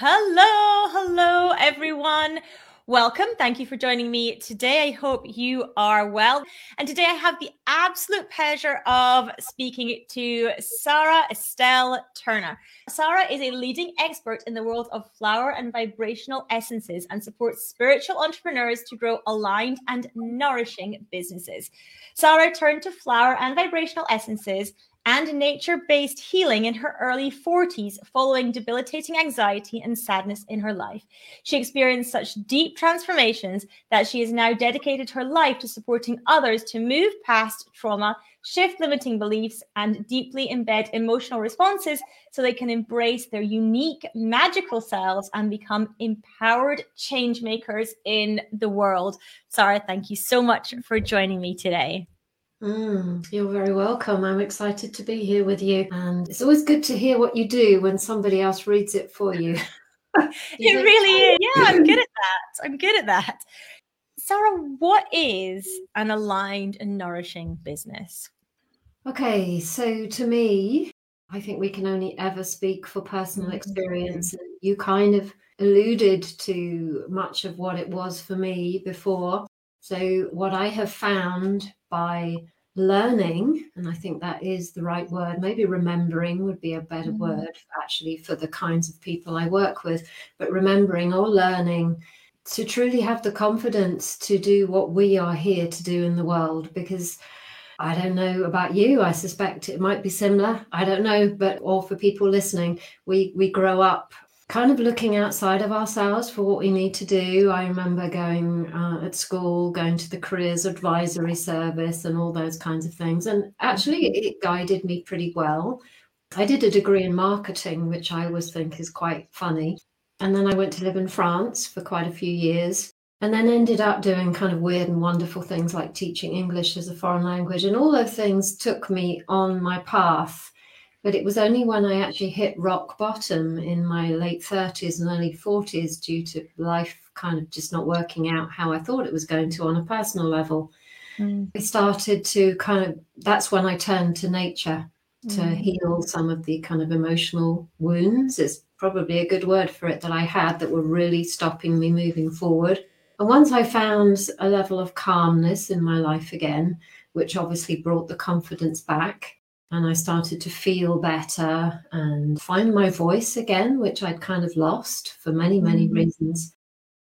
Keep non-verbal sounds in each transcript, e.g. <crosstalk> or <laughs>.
Hello, hello, everyone. Welcome. Thank you for joining me today. I hope you are well. And today I have the absolute pleasure of speaking to Sara Estelle Turner. Sara is a leading expert in the world of flower and vibrational essences and supports spiritual entrepreneurs to grow aligned and nourishing businesses. Sara turned to flower and vibrational essences and nature based healing in her early 40s following debilitating anxiety and sadness in her life. She experienced such deep transformations that she has now dedicated her life to supporting others to move past trauma, shift limiting beliefs, and deeply embed emotional responses so they can embrace their unique magical selves and become empowered change makers in the world. Sara, thank you so much for joining me today. Mm, you're very welcome. I'm excited to be here with you. And it's always good to hear what you do when somebody else reads it for you. <laughs> it really is. Yeah, I'm good at <laughs> that. I'm good at that. Sara, what is an aligned and nourishing business? Okay, so to me, I think we can only ever speak for personal mm-hmm. experience. You kind of alluded to much of what it was for me before. So, what I have found by learning, and I think that is the right word, maybe remembering would be a better mm. word actually for the kinds of people I work with, but remembering or learning to truly have the confidence to do what we are here to do in the world because I don't know about you. I suspect it might be similar. I don't know, but or for people listening, we we grow up kind of looking outside of ourselves for what we need to do. I remember going uh, at school, going to the careers advisory service and all those kinds of things. And actually, mm-hmm. it guided me pretty well. I did a degree in marketing, which I always think is quite funny. And then I went to live in France for quite a few years. And then ended up doing kind of weird and wonderful things like teaching English as a foreign language. And all those things took me on my path but it was only when I actually hit rock bottom in my late 30s and early 40s, due to life kind of just not working out how I thought it was going to on a personal level, mm. I started to kind of, that's when I turned to nature to mm. heal some of the kind of emotional wounds. It's probably a good word for it that I had that were really stopping me moving forward. And once I found a level of calmness in my life again, which obviously brought the confidence back, and I started to feel better and find my voice again, which I'd kind of lost for many, many mm-hmm. reasons.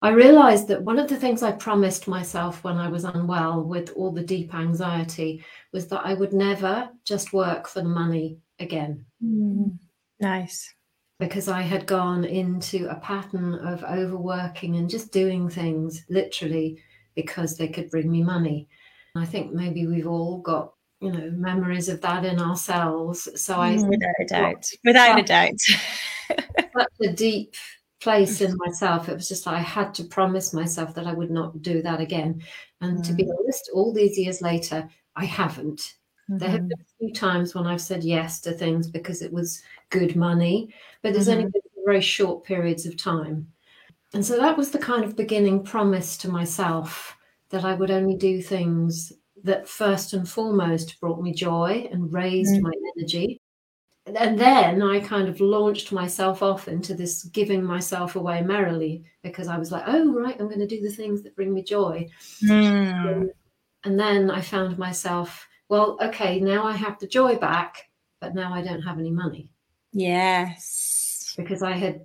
I realized that one of the things I promised myself when I was unwell with all the deep anxiety was that I would never just work for the money again. Mm, nice. Because I had gone into a pattern of overworking and just doing things literally because they could bring me money. I think maybe we've all got you know memories of that in ourselves so i mm, without a doubt without a doubt such a deep place in <laughs> myself it was just like i had to promise myself that i would not do that again and mm. to be mm. honest all these years later i haven't mm-hmm. there have mm-hmm. been a few times when i've said yes to things because it was good money but there's mm-hmm. only been very short periods of time and so that was the kind of beginning promise to myself that i would only do things that first and foremost brought me joy and raised mm. my energy. And then I kind of launched myself off into this giving myself away merrily because I was like, oh, right, I'm going to do the things that bring me joy. Mm. And then I found myself, well, okay, now I have the joy back, but now I don't have any money. Yes. Because I had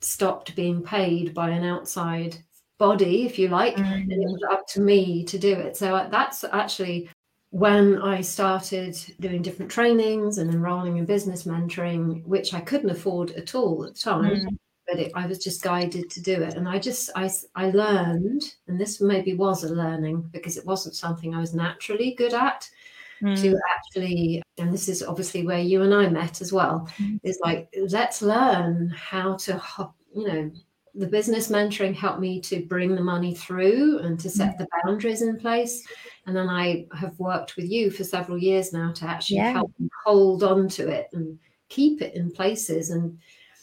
stopped being paid by an outside body, if you like, mm-hmm. and it was up to me to do it. So uh, that's actually when I started doing different trainings and enrolling in business mentoring, which I couldn't afford at all at the time. Mm-hmm. But it, I was just guided to do it, and I just I I learned, and this maybe was a learning because it wasn't something I was naturally good at. Mm. to actually and this is obviously where you and i met as well mm. is like let's learn how to you know the business mentoring helped me to bring the money through and to set mm. the boundaries in place. And then I have worked with you for several years now to actually yeah. help hold on to it and keep it in places. And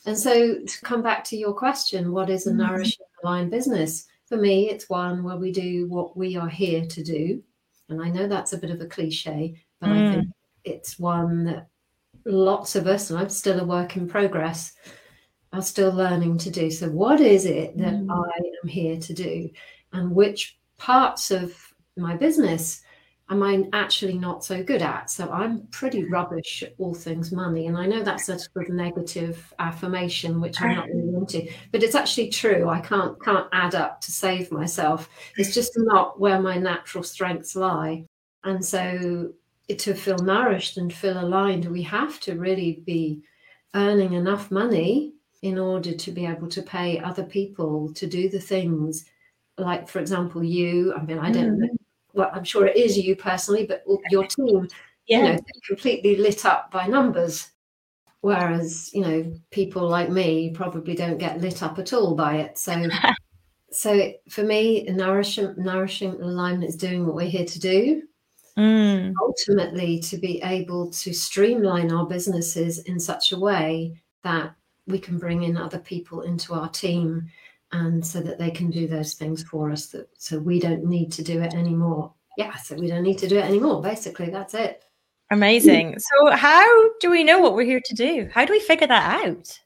and so to come back to your question, what is a mm-hmm. nourishing aligned business? For me, it's one where we do what we are here to do. And I know that's a bit of a cliche, but mm. I think it's one that lots of us, and I'm still a work in progress, are still learning to do. So, what is it that Mm. I am here to do? And which parts of my business am I actually not so good at? So, I'm pretty rubbish at all things money. And I know that's a sort of negative affirmation, which I'm not really into, but it's actually true. I can't can't add up to save myself. It's just not where my natural strengths lie. And so to feel nourished and feel aligned, we have to really be earning enough money in order to be able to pay other people to do the things. Like for example you i mean i don't know well i'm sure it is you personally but your team Yeah. you know completely lit up by numbers. Whereas you know people like me probably don't get lit up at all by it. So <laughs> so for me nourishing nourishing alignment is doing what we're here to do. Mm. ultimately to be able to streamline our businesses in such a way that we can bring in other people into our team and so that they can do those things for us that so we don't need to do it anymore yeah so we don't need to do it anymore basically that's it Amazing. So, how do we know what we're here to do? How do we figure that out?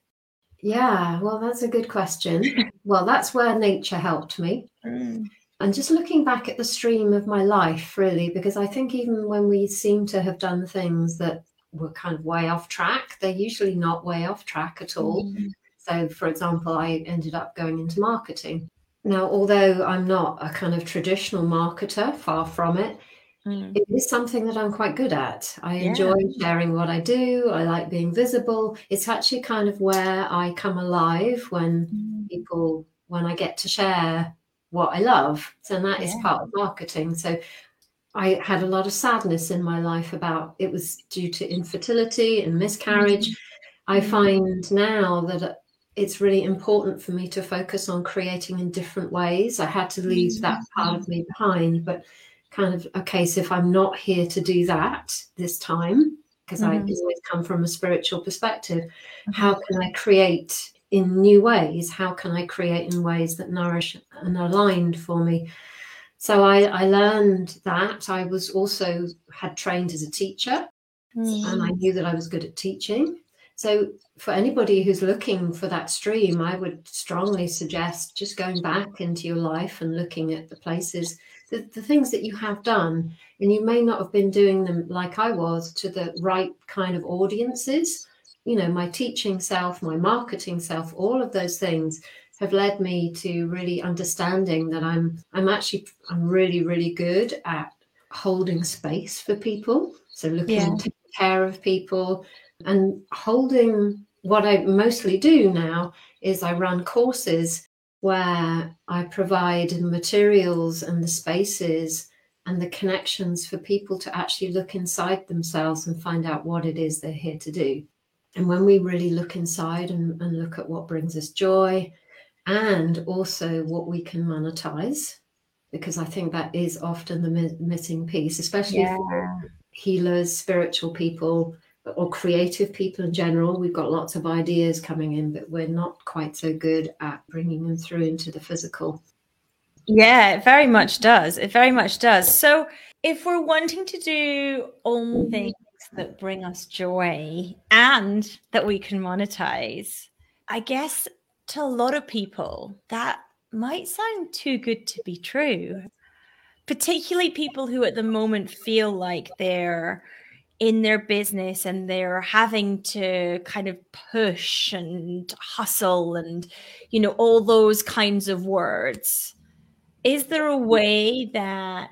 yeah well that's a good question <laughs> well that's where nature helped me Mm. and just looking back at the stream of my life really because i think even when we seem to have done things that were kind of way off track they're usually not way off track at all Mm. so for example i ended up going into marketing now although i'm not a kind of traditional marketer far from it Mm. it is something that i'm quite good at i Yeah. enjoy sharing what i do i like being visible it's actually kind of where i come alive when Mm. people when I get to share what I love. So that is Yeah. part of marketing. So I had a lot of sadness in my life about it was due to infertility and miscarriage. I Mhm. find now that uh, it's really important for me to focus on creating in different ways. I had to leave that part of me behind, but kind of okay, so if I'm not here to do that this time, because I Mhm. always come from a spiritual perspective, how can I create in new ways? How can I create in ways that nourish and aligned for me? So I, I learned that. I was also had trained as a teacher Mm. and I knew that I was good at teaching. So for anybody who's looking for that stream, I would strongly suggest just going back into your life and looking at the places, the, the things that you have done. And you may not have been doing them like I was to the right kind of audiences. You know, my teaching self, my marketing self, all of those things have led me to really understanding that I'm I'm actually I'm really, really good at holding space for people. So looking Yeah. taking care of people and holding what I mostly do now is I run courses where I provide the materials and the spaces and the connections for people to actually look inside themselves and find out what it is they're here to do. And when we really look inside and, and look at what brings us joy and also what we can monetize, because I think that is often the mi- missing piece, especially Yeah. for healers, spiritual people, or creative people in general. We've got lots of ideas coming in, but we're not quite so good at bringing them through into the physical. Yeah, it very much does. It very much does. So, if we're wanting to do only things that bring us joy and that we can monetize, I guess to a lot of people, that might sound too good to be true. Particularly people who at the moment feel like they're in their business and they're having to kind of push and hustle and, you know, all those kinds of words. Is there a way that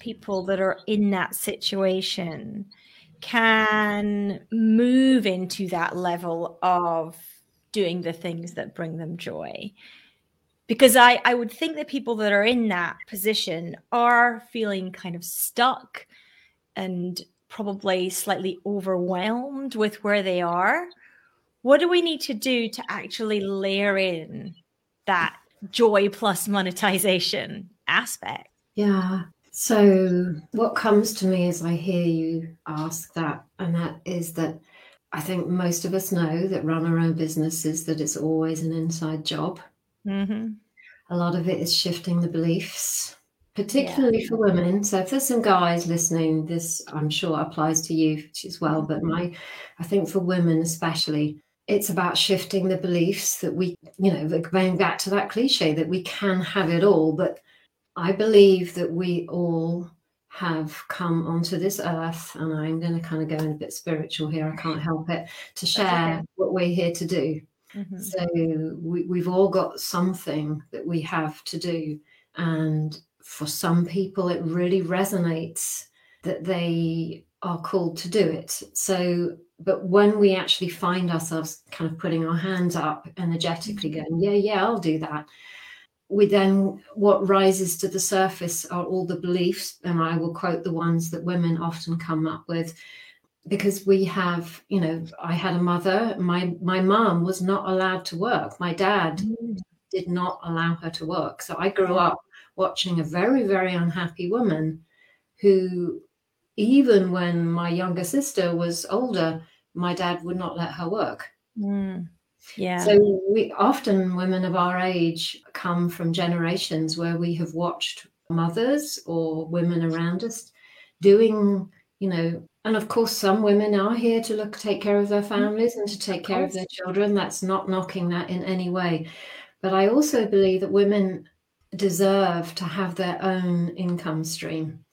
people that are in that situation can move into that level of doing the things that bring them joy because I, I would think that people that are in that position are feeling kind of stuck and probably slightly overwhelmed with where they are what do we need to do to actually layer in that joy plus monetization aspect. Yeah. So, what comes to me as I hear you ask that, and that is that I think most of us know that run our own businesses that it's always an inside job. Mm-hmm. A lot of it is shifting the beliefs, particularly yeah. for women. So, if there's some guys listening, this I'm sure applies to you as well. But my, I think for women especially, it's about shifting the beliefs that we, you know, going back to that cliche that we can have it all. But I believe that we all have come onto this earth, and I'm going to kind of go in a bit spiritual here. I can't help it to share okay. what we're here to do. Mm-hmm. So we, we've all got something that we have to do. And for some people, it really resonates that they are called to do it. So, but when we actually find ourselves kind of putting our hands up energetically, mm-hmm. going, yeah, yeah, I'll do that. We then, what rises to the surface are all the beliefs, and I will quote the ones that women often come up with because we have you know i had a mother my my mom was not allowed to work my dad mm. did not allow her to work so i grew up watching a very very unhappy woman who even when my younger sister was older my dad would not let her work mm. Yeah. So we often women of our age come from generations where we have watched mothers or women around us doing you know and of course some women are here to look take care of their families and to take care of their children. That's not knocking that in any way. But i also believe that women deserve to have their own income stream.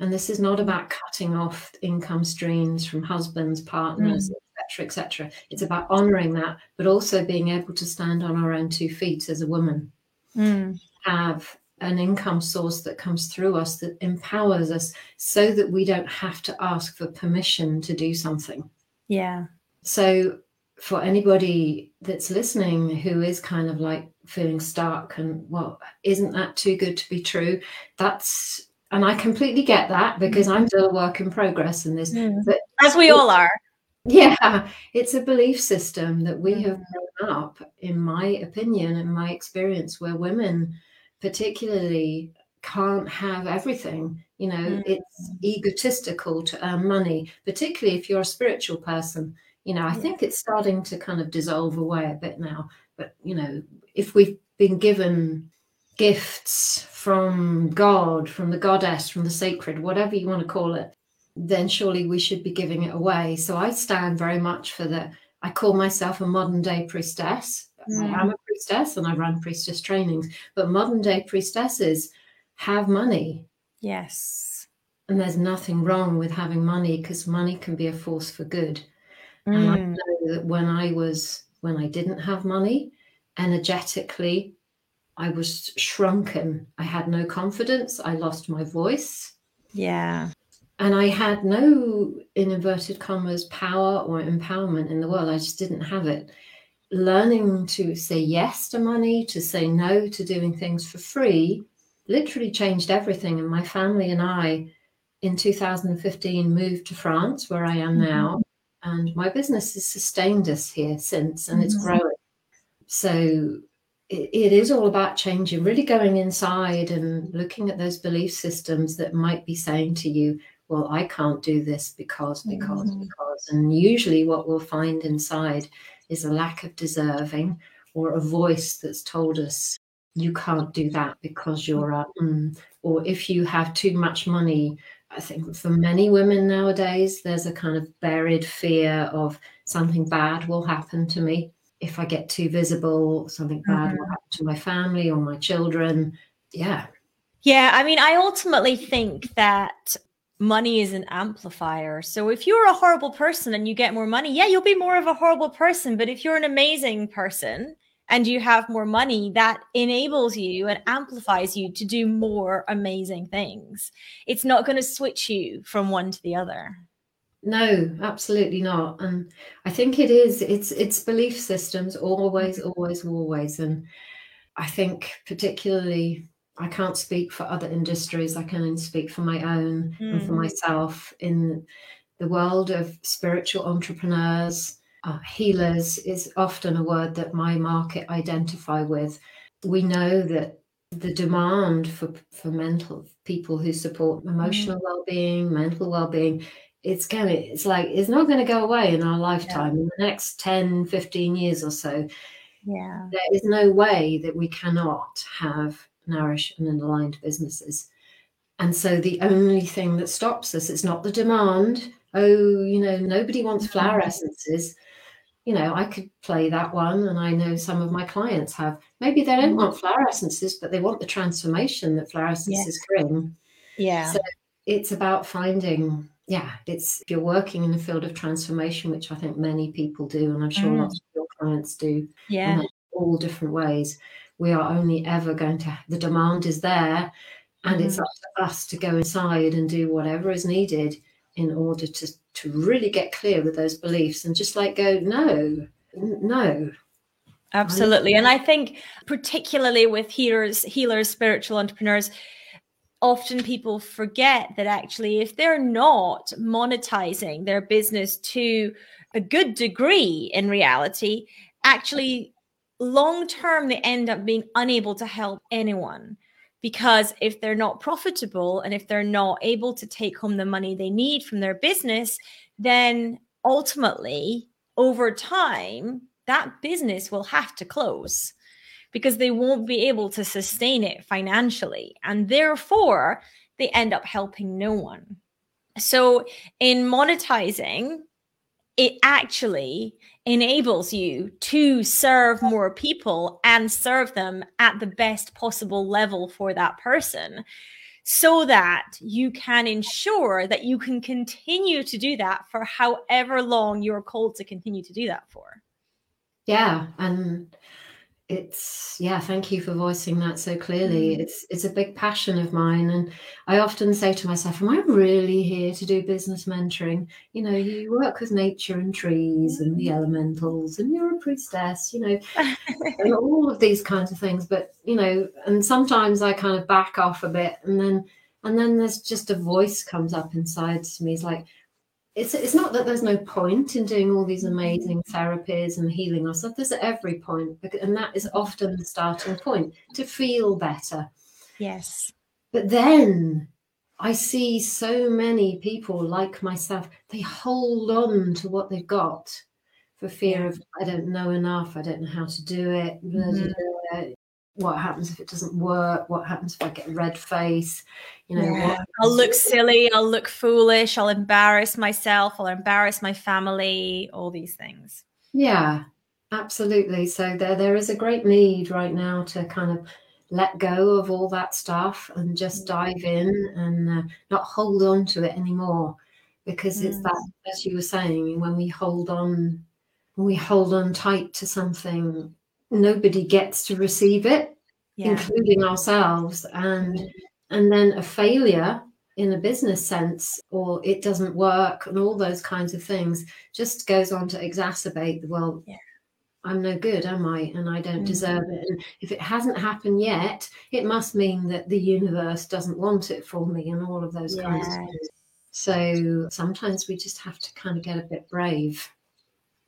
And this is not about cutting off income streams from husbands partners mm. Etc it's about honoring that but also being able to stand on our own two feet as a woman mm. have an income source that comes through us that empowers us so that we don't have to ask for permission to do something. Yeah. So, for anybody that's listening who is kind of like feeling stuck and, well, isn't that too good to be true? That's, and I completely get that because I'm still a work in progress in this. Mm. But as we all are. Yeah, <laughs> it's a belief system that we have grown up, in my opinion and my experience, where women particularly can't have everything. You know, mm. it's egotistical to earn money, particularly if you're a spiritual person. You know, I think it's starting to kind of dissolve away a bit now. But, you know, if we've been given gifts from God, from the goddess, from the sacred, whatever you want to call it, then surely we should be giving it away. So I stand very much for the, I call myself a modern day priestess Mm. I am a priestess and I run priestess trainings, but modern day priestesses have money. Yes. And there's nothing wrong with having money because money can be a force for good. Mm. And I mm. know that when I was, when I didn't have money, energetically, I was shrunken. I had no confidence. I lost my voice. Yeah. And I had no, in inverted commas, power or empowerment in the world. I just didn't have it learning to say yes to money, to say no to doing things for free, literally changed everything. And my family and I, in 2015, moved to France, where I am mm-hmm. now. And my business has sustained us here since, and mm-hmm. it's growing. So it, it is all about changing, really going inside and looking at those belief systems that might be saying to you, well, I can't do this because, because, mm-hmm. because. And usually, what we'll find inside is a lack of deserving or a voice that's told us you can't do that because you're a mm. or if you have too much money i think for many women nowadays there's a kind of buried fear of something bad will happen to me if i get too visible something bad mm-hmm. will happen to my family or my children yeah yeah i mean i ultimately think that money is an amplifier. So if you're a horrible person and you get more money, yeah, you'll be more of a horrible person. But if you're an amazing person and you have more money, that enables you and amplifies you to do more amazing things. It's not going to switch you from one to the other. No, absolutely not. And I think it is, it's it's belief systems always, always, always. And I think particularly I can't speak for other industries. I can only speak for my own mm. and for hmm. myself in the world of spiritual entrepreneurs. Uh, healers is often a word that my market identify with. We know that the demand for, for mental people who support emotional mm. well-being, mental well-being, it's going to, it's like, it's not going to go away in our lifetime yeah. in the next 10, 15 years or so. Yeah. There is no way that we cannot have nourish and aligned businesses. And so the only thing that stops us is not the demand. Oh, you know, nobody wants flower essences. you know, I could play that one, and I know some of my clients have. Maybe they don't want flower essences, but they want the transformation that flower essences yeah. bring. Yeah. So it's about finding, yeah, it's if you're working in the field of transformation, which I think many people do, and I'm sure mm. lots of your clients do. Yeah. all different ways. We are only ever going to, the demand is there, and mm. it's up to us to go inside and do whatever is needed in order to to really get clear with those beliefs and just like go no no absolutely and i think particularly with healers healers spiritual entrepreneurs often people forget that actually if they're not monetizing their business to a good degree in reality actually long term they end up being unable to help anyone because if they're not profitable and if they're not able to take home the money they need from their business then ultimately over time that business will have to close because they won't be able to sustain it financially and therefore they end up helping no one. So in monetizing it actually enables you to serve more people and serve them at the best possible level for that person so that you can ensure that you can continue to do that for however long you're called to continue to do that for. Yeah. And it's yeah thank you for voicing that so clearly mm. it's it's a big passion of mine and i often say to myself am i really here to do business mentoring you know you work with nature and trees and the mm. elementals and you're a priestess you know <laughs> and all of these kinds of things but you know and sometimes i kind of back off a bit and then and then there's just a voice comes up inside to me it's like it's it's not that there's no point in doing all these amazing therapies and healing ourselves. There's at every point, and that is often the starting point to feel better. Yes. But then I see so many people like myself, they hold on to what they've got for fear of, I don't know enough, I don't know how to do it, mm-hmm what happens if it doesn't work what happens if i get a red face you know yeah. i'll look silly i'll look foolish i'll embarrass myself i'll embarrass my family all these things yeah absolutely so there there is a great need right now to kind of let go of all that stuff and just mm. dive in and uh, not hold on to it anymore because mm. it's that as you were saying when we hold on when we hold on tight to something nobody gets to receive it, yeah. including ourselves. And and then a failure in a business sense, or it doesn't work, and all those kinds of things just goes on to exacerbate the well. Yeah. I'm no good, am I? And I don't mm-hmm. deserve it. And if it hasn't happened yet, it must mean that the universe doesn't want it for me, and all of those yeah. kinds of things. So sometimes we just have to kind of get a bit brave.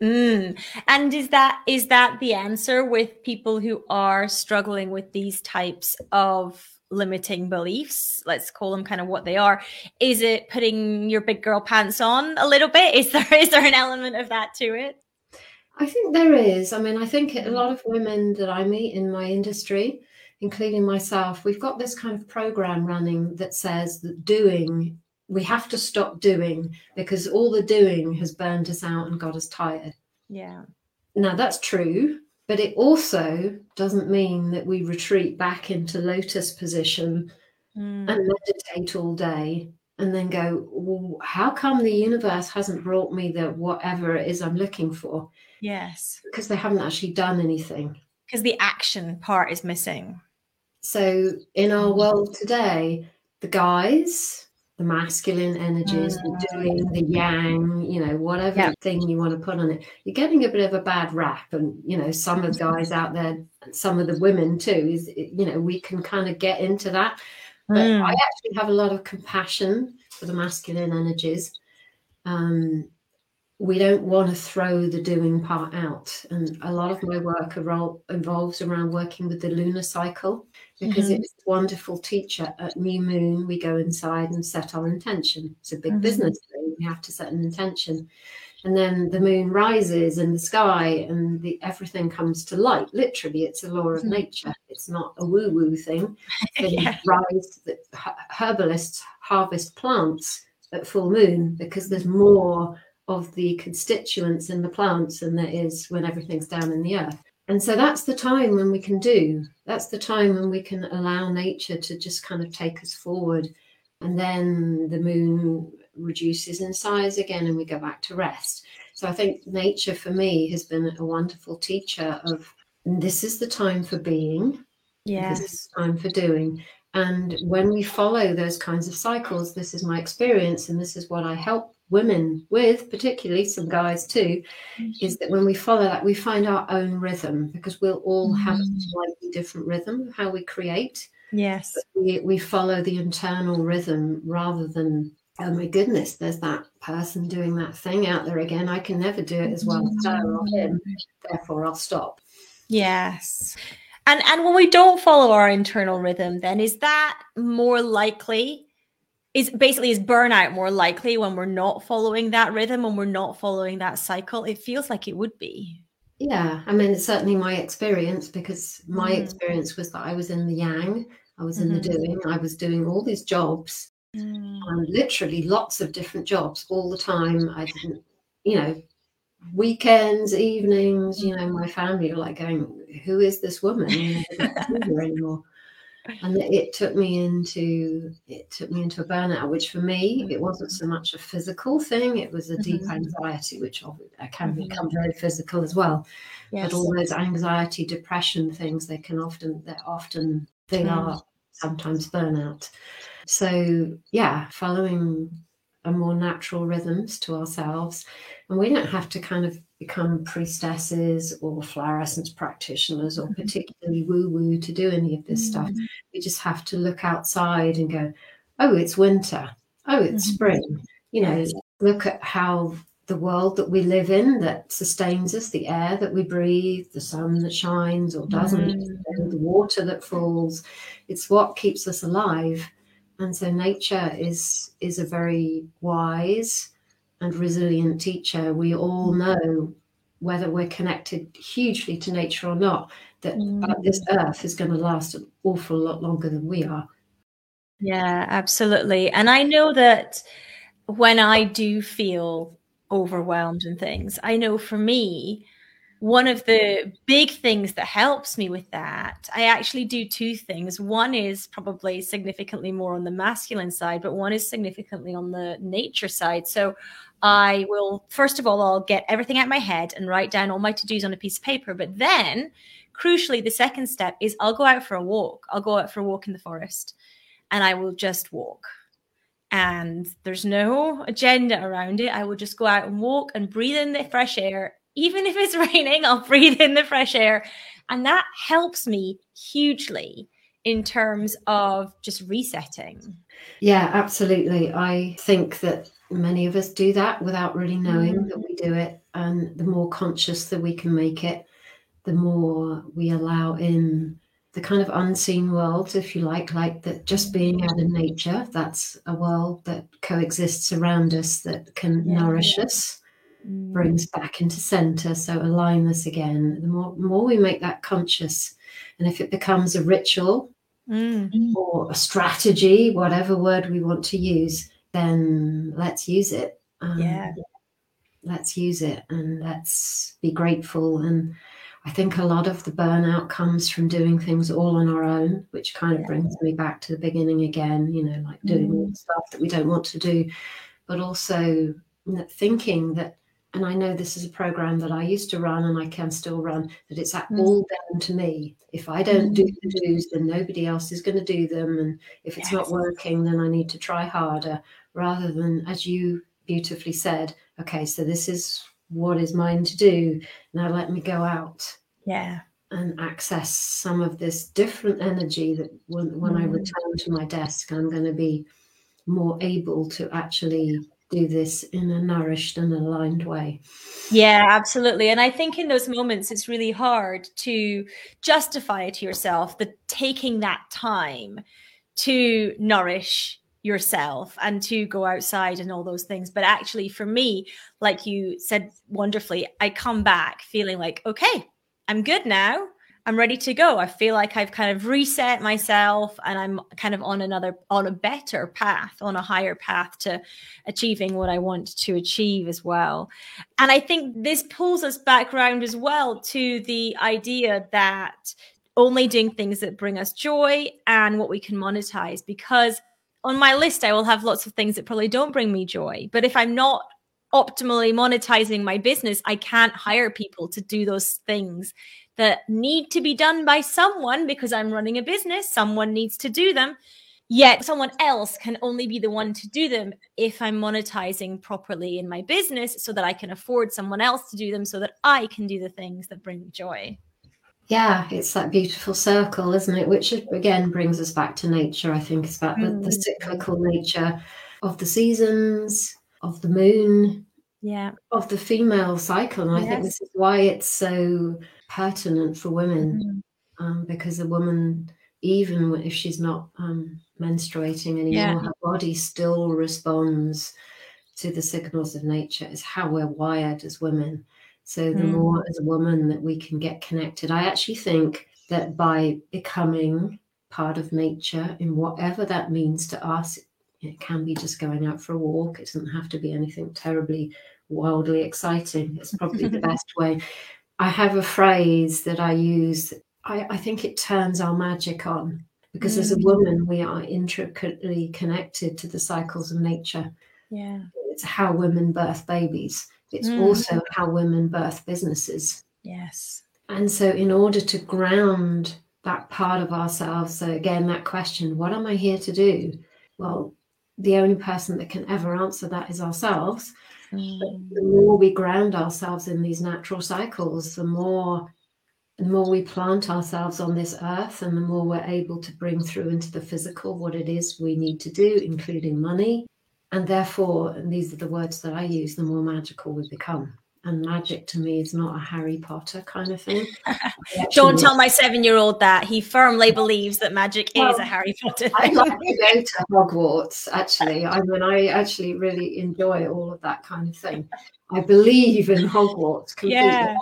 Mm. And is that is that the answer with people who are struggling with these types of limiting beliefs? Let's call them kind of what they are. Is it putting your big girl pants on a little bit? Is there is there an element of that to it? I think there is. I mean, I think a lot of women that I meet in my industry, including myself, we've got this kind of program running that says that doing we have to stop doing because all the doing has burned us out and got us tired. Yeah. Now that's true, but it also doesn't mean that we retreat back into lotus position mm. and meditate all day and then go, well, how come the universe hasn't brought me the whatever it is I'm looking for? Yes. Because they haven't actually done anything. Because the action part is missing. So in our world today, the guys, the masculine energies, mm. the doing, the yang, you know, whatever yeah. thing you want to put on it. You're getting a bit of a bad rap. And, you know, some of the <laughs> guys out there, some of the women too, is, you know, we can kind of get into that. But mm. I actually have a lot of compassion for the masculine energies. Um, we don't want to throw the doing part out. And a lot of my work involves around working with the lunar cycle because mm-hmm. it's a wonderful teacher. At new moon, we go inside and set our intention. It's a big mm-hmm. business thing. We have to set an intention. And then the moon rises in the sky and the, everything comes to light. Literally, it's a law of mm-hmm. nature. It's not a woo woo thing. <laughs> yeah. rise, herbalists harvest plants at full moon because there's more of the constituents in the plants than there is when everything's down in the earth. And so that's the time when we can do, that's the time when we can allow nature to just kind of take us forward. And then the moon reduces in size again and we go back to rest. So I think nature for me has been a wonderful teacher of this is the time for being. Yes. This is time for doing. And when we follow those kinds of cycles, this is my experience, and this is what I help women with, particularly some guys too, is that when we follow that, we find our own rhythm because we'll all have a mm. slightly different rhythm of how we create. Yes. we, we follow the internal rhythm rather than, oh my goodness, there's that person doing that thing out there again. I can never do it as well as her or him. Therefore, I'll stop. Yes. And and when we don't follow our internal rhythm, then is that more likely? Is basically is burnout more likely when we're not following that rhythm, when we're not following that cycle? It feels like it would be. Yeah, I mean, it's certainly my experience because my mm. experience was that I was in the yang, I was in mm-hmm. the doing, I was doing all these jobs, mm. and literally lots of different jobs all the time. I didn't, you know, weekends, evenings, you know, my family were like going, Who is this woman? <laughs> anymore. And it took me into it took me into a burnout, which for me it wasn't so much a physical thing; it was a deep mm-hmm. anxiety, which can mm-hmm. become very physical as well. Yes. But all those anxiety, depression things, they can often they're often they mm. are sometimes burnout. So yeah, following a more natural rhythms to ourselves and we don't have to kind of become priestesses or flower essence practitioners or mm-hmm. particularly woo woo to do any of this mm-hmm. stuff. We just have to look outside and go, oh, it's winter. Oh, it's mm-hmm. spring. You know, look at how the world that we live in that sustains us, the air that we breathe, the sun that shines or doesn't, mm-hmm. the water that falls. It's what keeps us alive. And so nature is is a very wise and resilient teacher, we all mm. know whether we're connected hugely to nature or not, that mm. this earth is going to last an awful lot longer than we are. Yeah, absolutely. And I know that when I do feel overwhelmed and things, I know for me, one of the big things that helps me with that, I actually do two things. One is probably significantly more on the masculine side, but one is significantly on the nature side. So I will, first of all, I'll get everything out my head and write down all my to dos on a piece of paper. But then, crucially, the second step is I'll go out for a walk. I'll go out for a walk in the forest and I will just walk. And there's no agenda around it. I will just go out and walk and breathe in the fresh air. Even if it's <laughs> raining, I'll breathe in the fresh air. And that helps me hugely in terms of just resetting. Yeah, absolutely. I think that many of us do that without really knowing mm. that we do it. And the more conscious that we can make it, the more we allow in the kind of unseen world, if you like, like that just being out in nature, that's a world that coexists around us that can yeah. nourish us, mm. Brings back into center. So align this again. The more, more we make that conscious, and if it becomes a ritual mm. or a strategy, whatever word we want to use, then let's use it. Um, yeah. Let's use it and let's be grateful. And I think a lot of the burnout comes from doing things all on our own, which kind of yeah. brings me back to the beginning again, you know, like doing mm. stuff that we don't want to do, but also thinking that and I know this is a program that I used to run and I can still run, that it's mm. all down to me. If I don't do the mm. do's, then nobody else is going to do them. And if it's yes. not working, then I need to try harder rather than, as you beautifully said, okay, so this is what is mine to do. Now let me go out. Yeah. And access some of this different energy that when, when mm. I return to my desk, I'm going to be more able to actually do this in a nourished and aligned way. Yeah, absolutely. And I think in those moments, it's really hard to justify to yourself the taking that time to nourish yourself and to go outside and all those things. But actually, for me, like you said wonderfully, I come back feeling like, okay, I'm good now. I'm ready to go. I feel like I've kind of reset myself and I'm kind of on another, on a better path, on a higher path to achieving what I want to achieve as well. And I think this pulls us back around as well to the idea that only doing things that bring us joy and what we can monetize because on my list i will have lots of things that probably don't bring me joy but if i'm not optimally monetizing my business i can't hire people to do those things that need to be done by someone because i'm running a business someone needs to do them yet someone else can only be the one to do them if i'm monetizing properly in my business so that i can afford someone else to do them so that i can do the things that bring me joy yeah, it's that beautiful circle, isn't it? Which again brings us back to nature. I think it's about mm. the, the, mm. cyclical nature of the seasons, of the moon, yeah, of the female cycle. And yes. I think this is why it's so pertinent for women, mm. um, because a woman, even if she's not um, menstruating anymore, yeah. her body still responds to the signals of nature. Is how we're wired as women. So the mm. more as a woman that we can get connected, I actually think that by becoming part of nature in whatever that means to us, it can be just going out for a walk. It doesn't have to be anything terribly wildly exciting. It's probably the <laughs> best way. I have a phrase that I use. I, I think it turns our magic on because mm. as a mm. woman, we are intricately connected to the cycles of nature. Yeah. It's how women birth babies. It's mm. also how women birth businesses. Yes. And so, in order to ground that part of ourselves, so again, that question, what am I here to do? Well, the only person that can ever answer that is ourselves. Mm. the more we ground ourselves in these natural cycles, the more the more we plant ourselves on this earth and the more we're able to bring through into the physical what it is we need to do, including money, and therefore, and these are the words that I use, the more magical we become. And magic to me is not a Harry Potter kind of thing. <laughs> Don't tell my seven year old that. He firmly believes that magic well, is a Harry Potter thing. I like to go to <laughs> Hogwarts, actually. I mean, I actually really enjoy all of that kind of thing. I believe in Hogwarts completely. Yeah.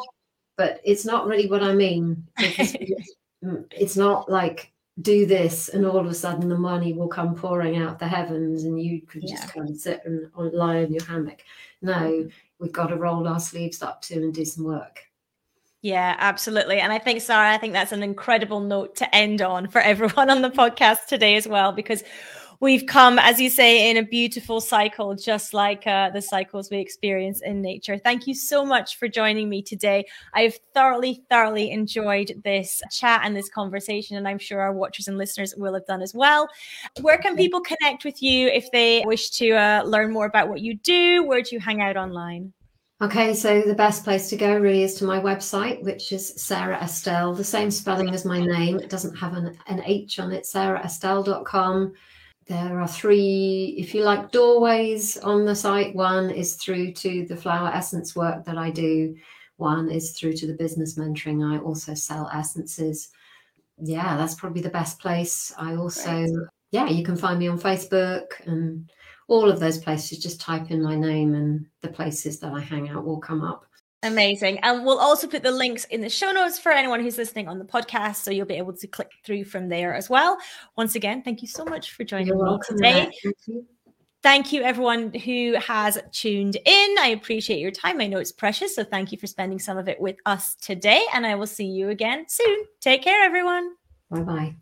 But it's not really what I mean. It's, <laughs> mm, it's not like do this and all of a sudden the money will come pouring out the heavens and you can yeah. just kind of sit and lie in your hammock no mm-hmm. We've got to roll our sleeves up to and do some work yeah, absolutely. And I think, Sara, I think that's an incredible note to end on for everyone on the podcast today as well, because we've come, as you say, in a beautiful cycle, just like uh, the cycles we experience in nature. Thank you so much for joining me today. I've thoroughly, thoroughly enjoyed this chat and this conversation, and I'm sure our watchers and listeners will have done as well. Where can people connect with you if they wish to uh, learn more about what you do? Where do you hang out online? Okay, so the best place to go really is to my website, which is Sara Estelle, the same spelling as my name. It doesn't have an, an H on it, saraestelle.com. There are three, if you like, doorways on the site. One is through to the flower essence work that I do. One is through to the business mentoring. I also sell essences. Yeah, that's probably the best place. I also, Great. yeah, you can find me on Facebook and all of those places. Just type in my name and the places that I hang out will come up. Amazing. And we'll also put the links in the show notes for anyone who's listening on the podcast. So you'll be able to click through from there as well. Once again, thank you so much for joining You're me today. Thank you, everyone who has tuned in. I appreciate your time. I know it's precious. So thank you for spending some of it with us today. And I will see you again soon. Take care, everyone. Bye bye.